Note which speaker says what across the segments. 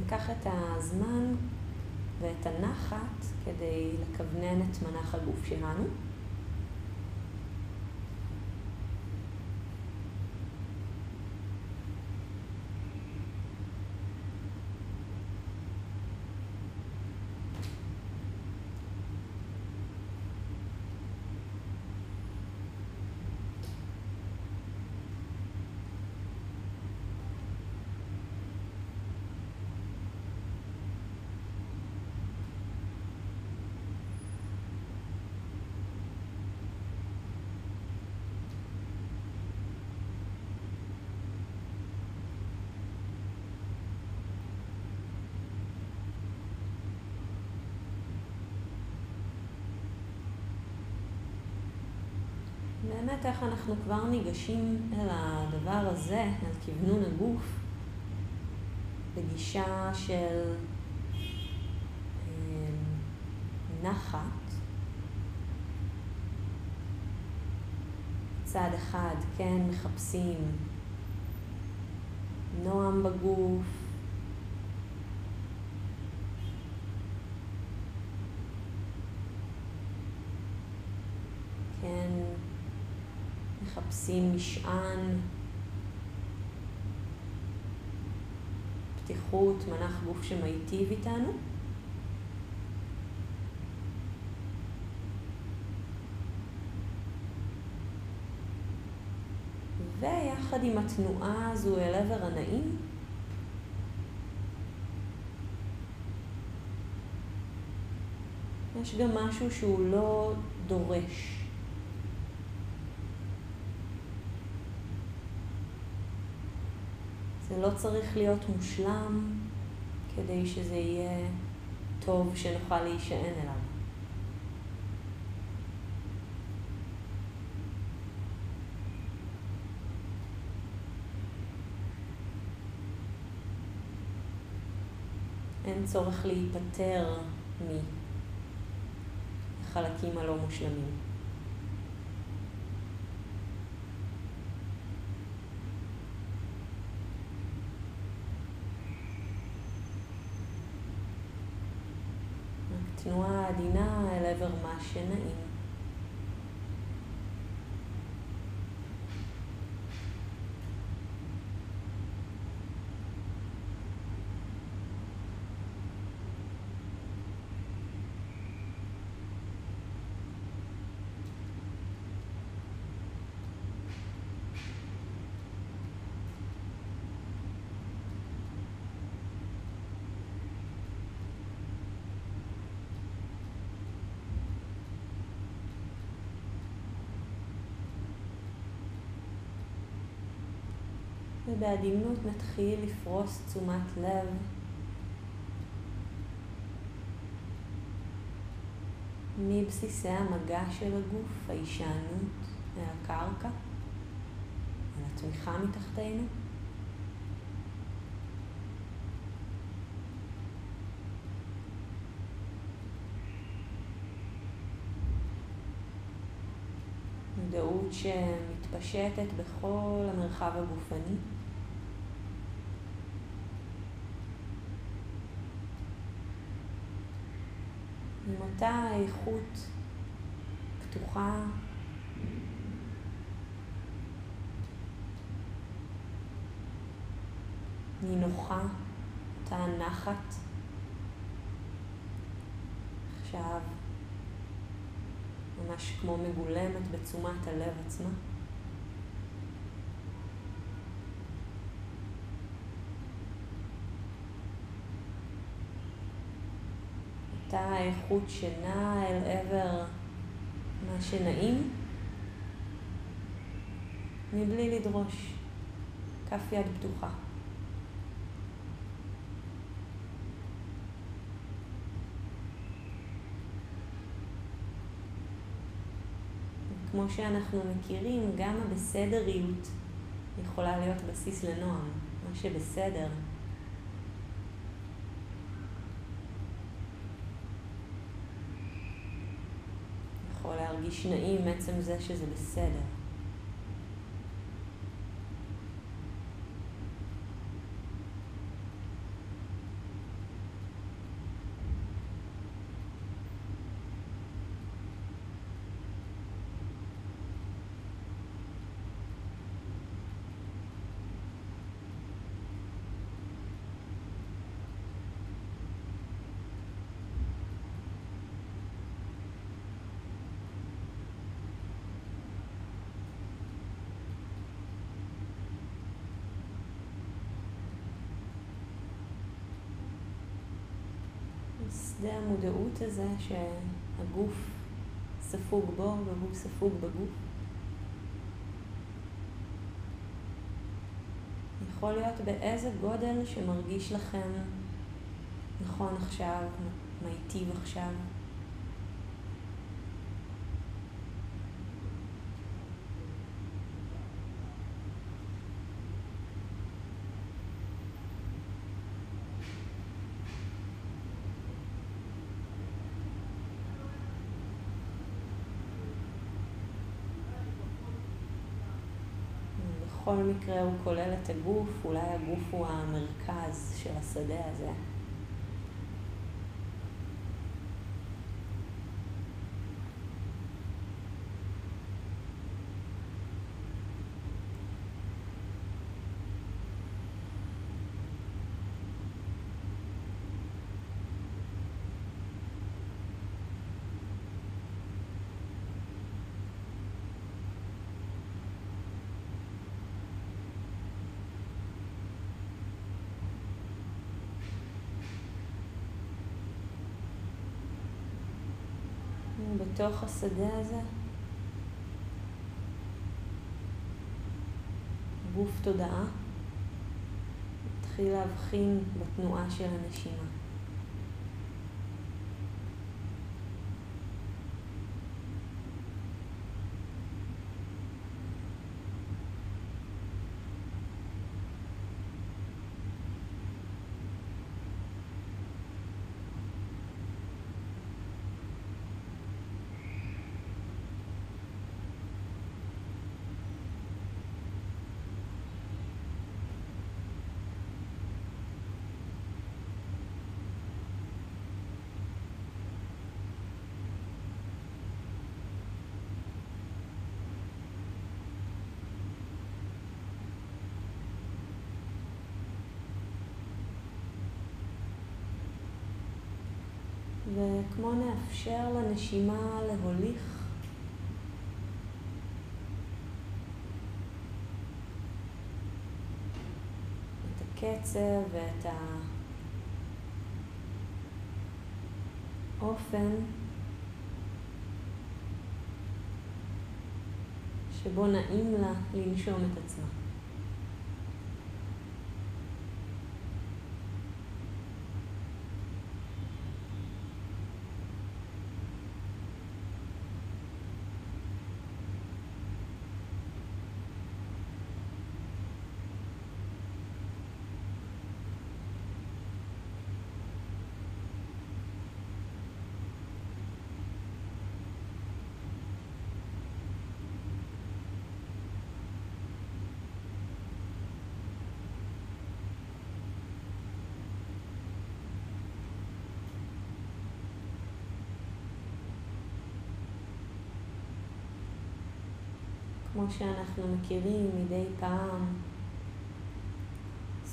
Speaker 1: ניקח את הזמן ואת הנחת כדי לכוונן את מנח הגוף שלנו. באמת איך אנחנו כבר ניגשים אל הדבר הזה, אל כוונון הגוף, בגישה של אה, נחת. צד אחד כן מחפשים נועם בגוף, כן מחפשים משען, פתיחות, מנח גוף שמיטיב איתנו. ויחד עם התנועה הזו אל עבר הנעים, יש גם משהו שהוא לא דורש. לא צריך להיות מושלם כדי שזה יהיה טוב שנוכל להישען אליו. אין צורך להיפטר מחלקים הלא מושלמים. עדינה אל עבר מה שנעים. ובעדינות נתחיל לפרוס תשומת לב מבסיסי המגע של הגוף, ההישענות אל הקרקע, אל התמיכה מתחתינו. מודעות שמתפשטת בכל המרחב הגופני. עם אותה איכות פתוחה, נינוחה, אותה נחת. עכשיו ממש כמו מגולמת בתשומת הלב עצמה. אותה איכות שנעה אל עבר מה שנעים, מבלי לדרוש, כף יד פתוחה. כמו שאנחנו מכירים, גם הבסדריות יכולה להיות בסיס לנועם, מה שבסדר. יכול להרגיש נעים מעצם זה שזה בסדר. שדה המודעות הזה שהגוף ספוג בו והוא ספוג בגוף. יכול להיות באיזה גודל שמרגיש לכם נכון עכשיו, מיטיב עכשיו. בכל מקרה הוא כולל את הגוף, אולי הגוף הוא המרכז של השדה הזה. בתוך השדה הזה, גוף תודעה מתחיל להבחין בתנועה של הנשימה. וכמו נאפשר לנשימה להוליך את הקצב ואת האופן שבו נעים לה לנשום את עצמה. כמו שאנחנו מכירים מדי פעם,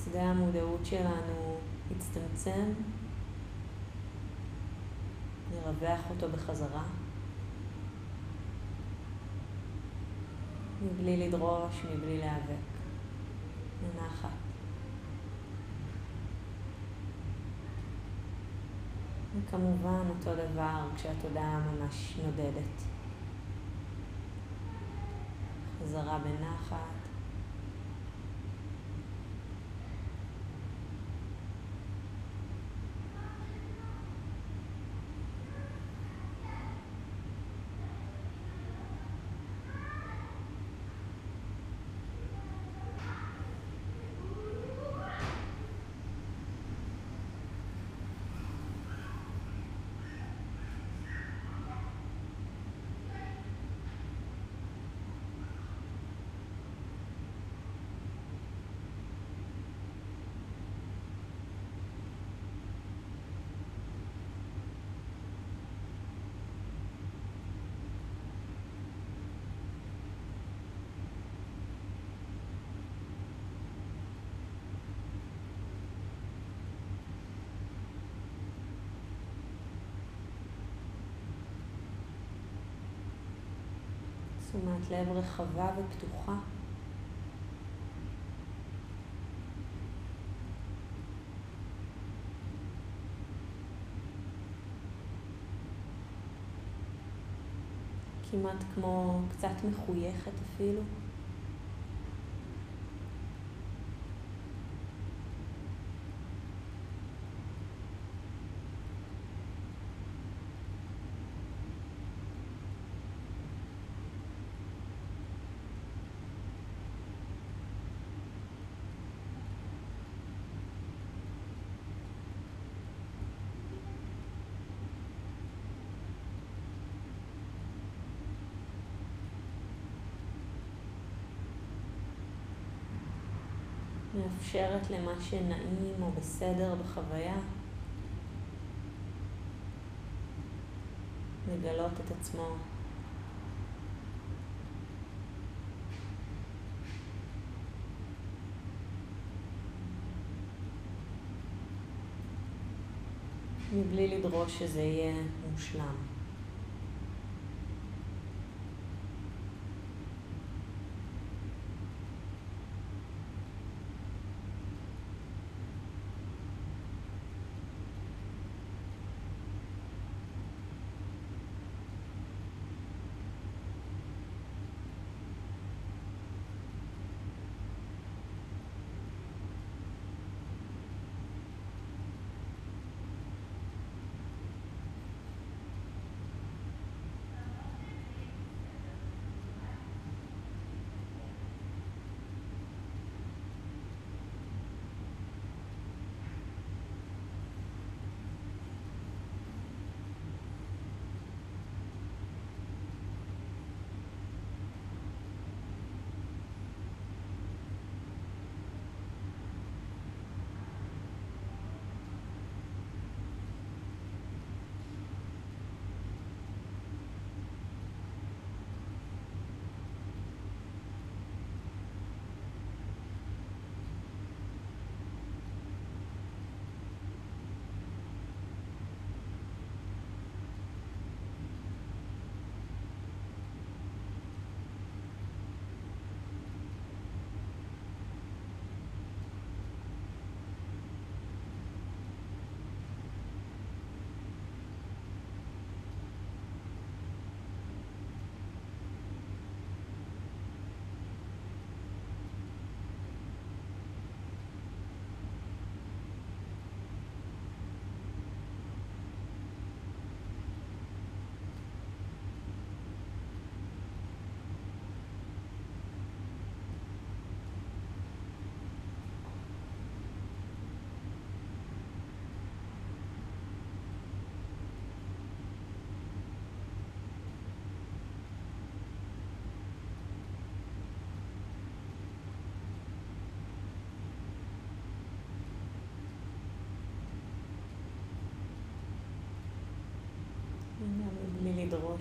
Speaker 1: שדה המודעות שלנו יצטמצם, נרווח אותו בחזרה, מבלי לדרוש, מבלי להיאבק. מנחת. וכמובן אותו דבר כשהתודעה ממש נודדת. חזרה בנחת. תשומת לב רחבה ופתוחה. כמעט כמו קצת מחויכת אפילו. מאפשרת למה שנעים או בסדר בחוויה לגלות את עצמו. מבלי לדרוש שזה יהיה מושלם.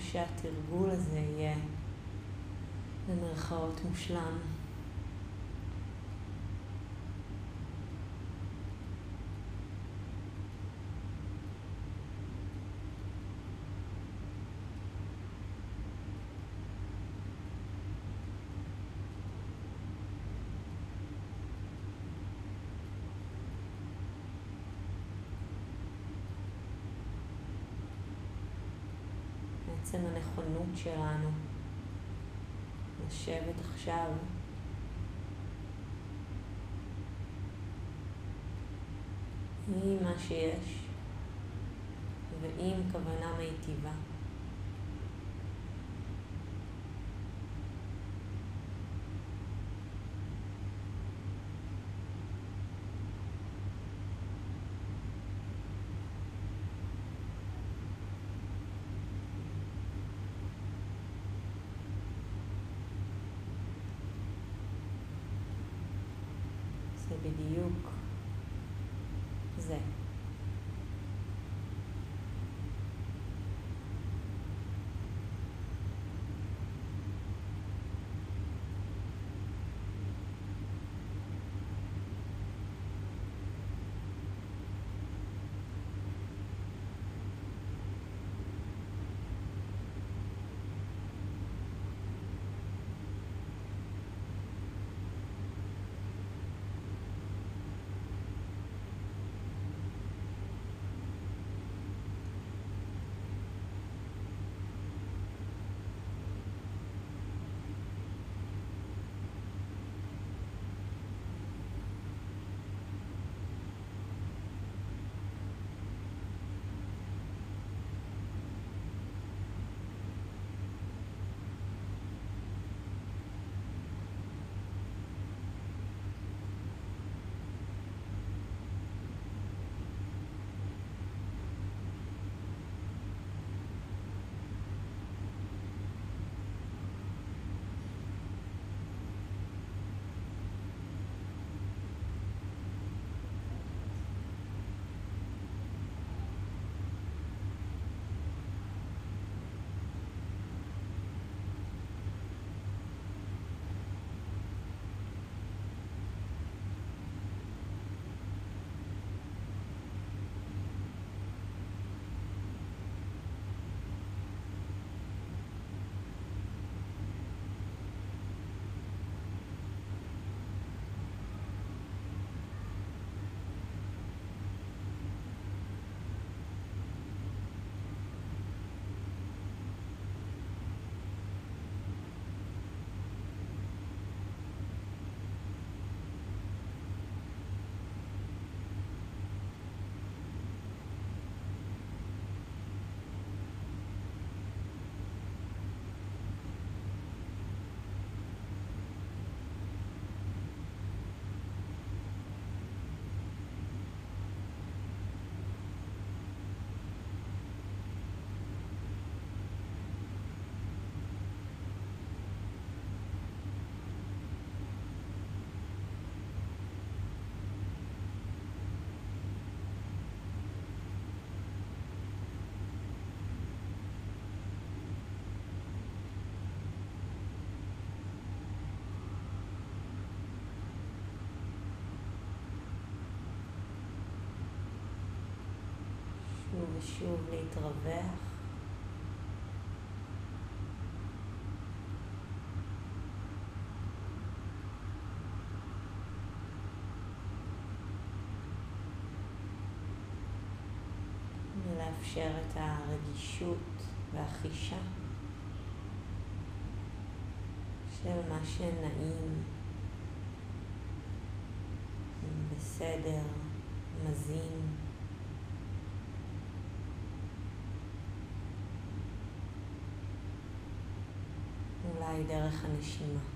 Speaker 1: שהתרגול הזה יהיה במרכאות מושלם. לשבת עכשיו עם מה שיש ועם כוונה מיטיבה. זה בדיוק ושוב להתרווח. ולאפשר את הרגישות והחישה של מה שנעים, בסדר, מזין. אולי דרך הנשימה.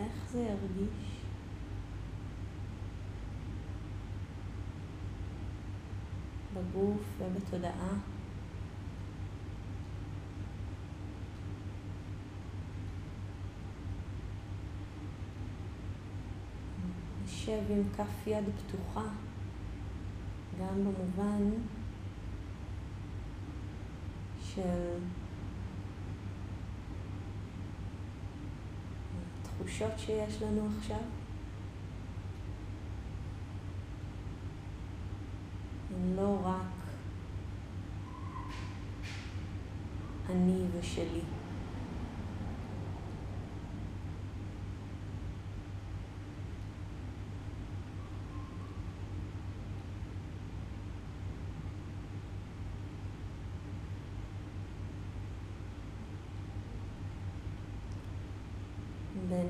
Speaker 1: איך זה ירגיש? בגוף ובתודעה. נשב עם כף יד פתוחה, גם במובן של התחושות שיש לנו עכשיו. הן לא רק אני ושלי.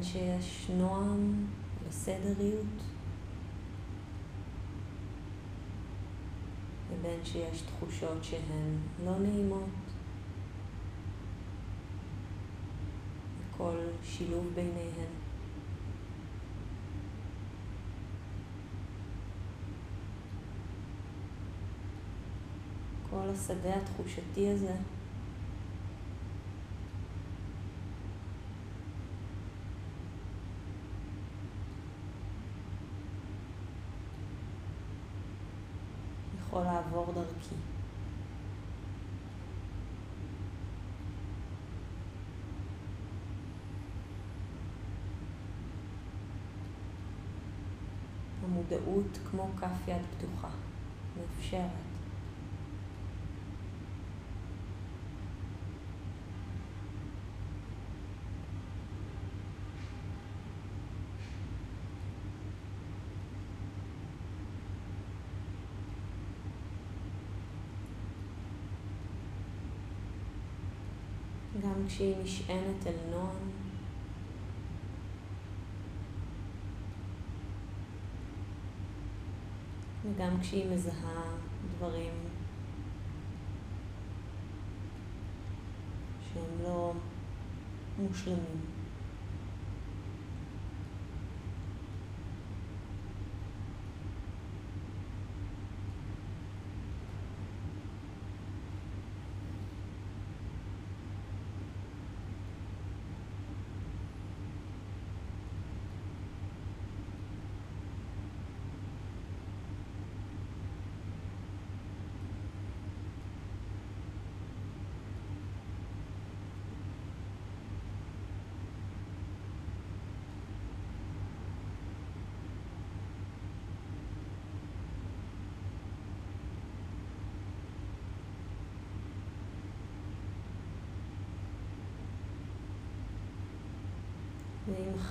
Speaker 1: בין שיש נועם וסדריות ובין שיש תחושות שהן לא נעימות. וכל שילוב ביניהן. כל השדה התחושתי הזה יכול דרכי. המודעות כמו כף יד פתוחה, מאפשרת. גם כשהיא נשענת אל נועם, וגם כשהיא מזהה דברים שהם לא מושלמים.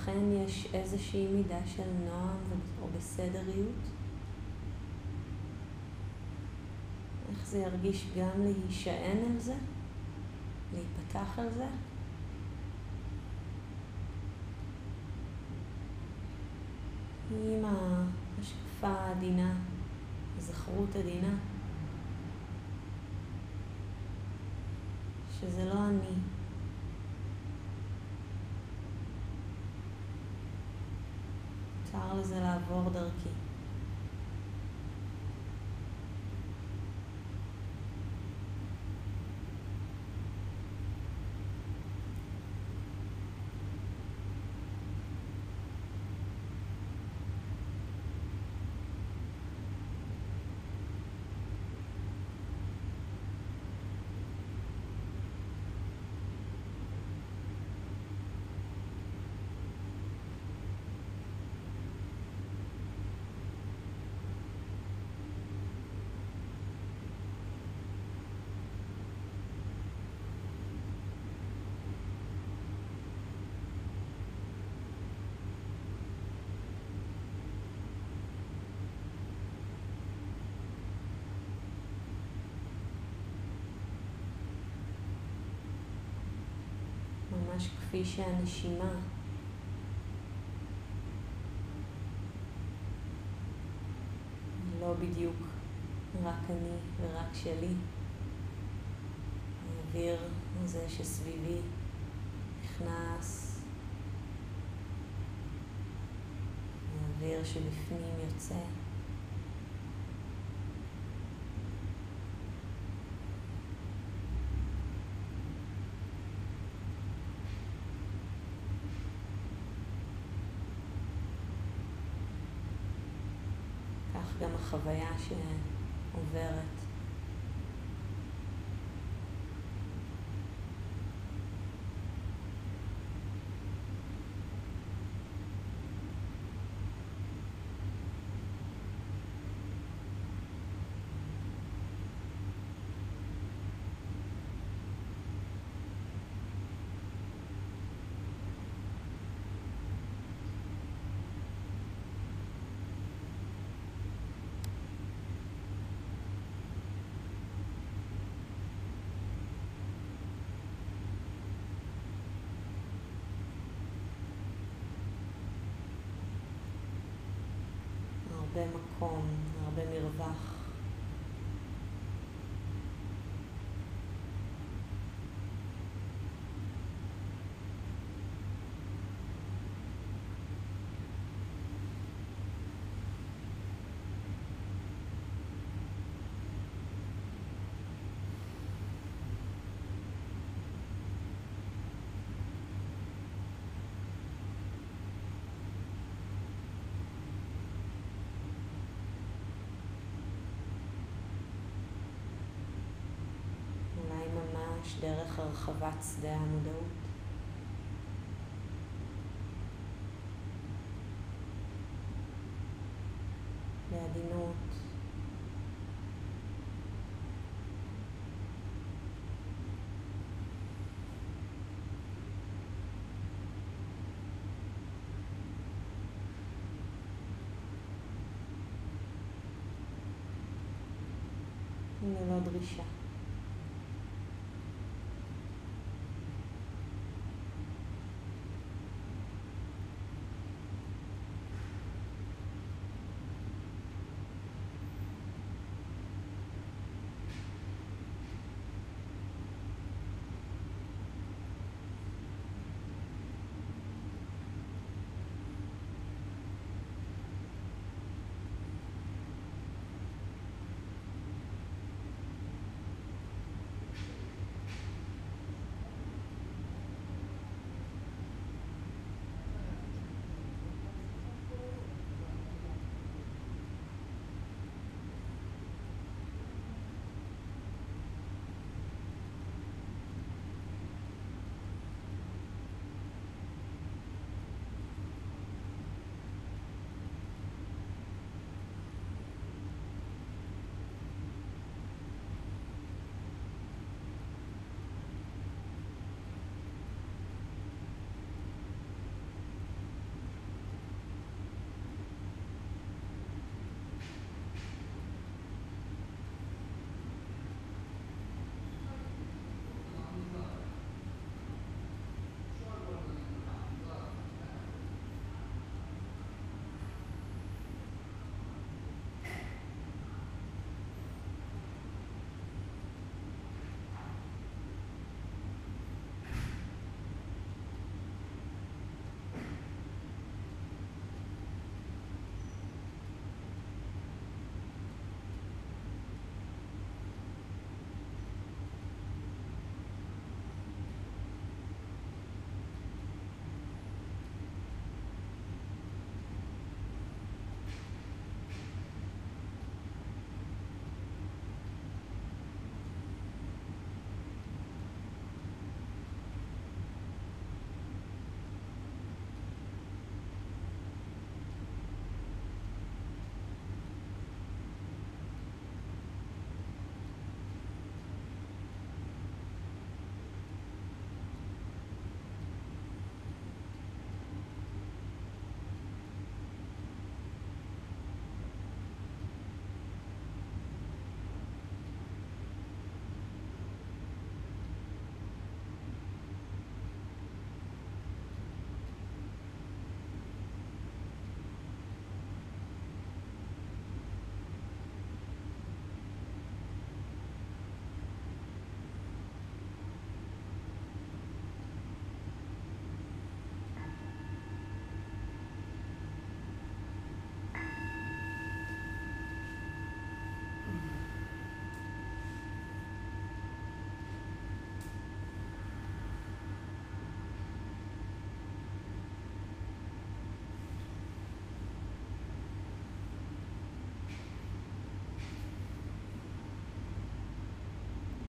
Speaker 1: אכן יש איזושהי מידה של נועם או בסדריות, איך זה ירגיש גם להישען על זה, להיפתח על זה. עם ההשקפה העדינה, הזכרות עדינה, שזה לא אני. לזה לעבור דרכי. ממש כפי שהנשימה לא בדיוק רק אני ורק שלי. האוויר הזה שסביבי נכנס, האוויר שבפנים יוצא. גם החוויה שעוברת. הרבה מקום, הרבה מרווח. דרך הרחבת שדה המודעות. בעדינות. ללא דרישה.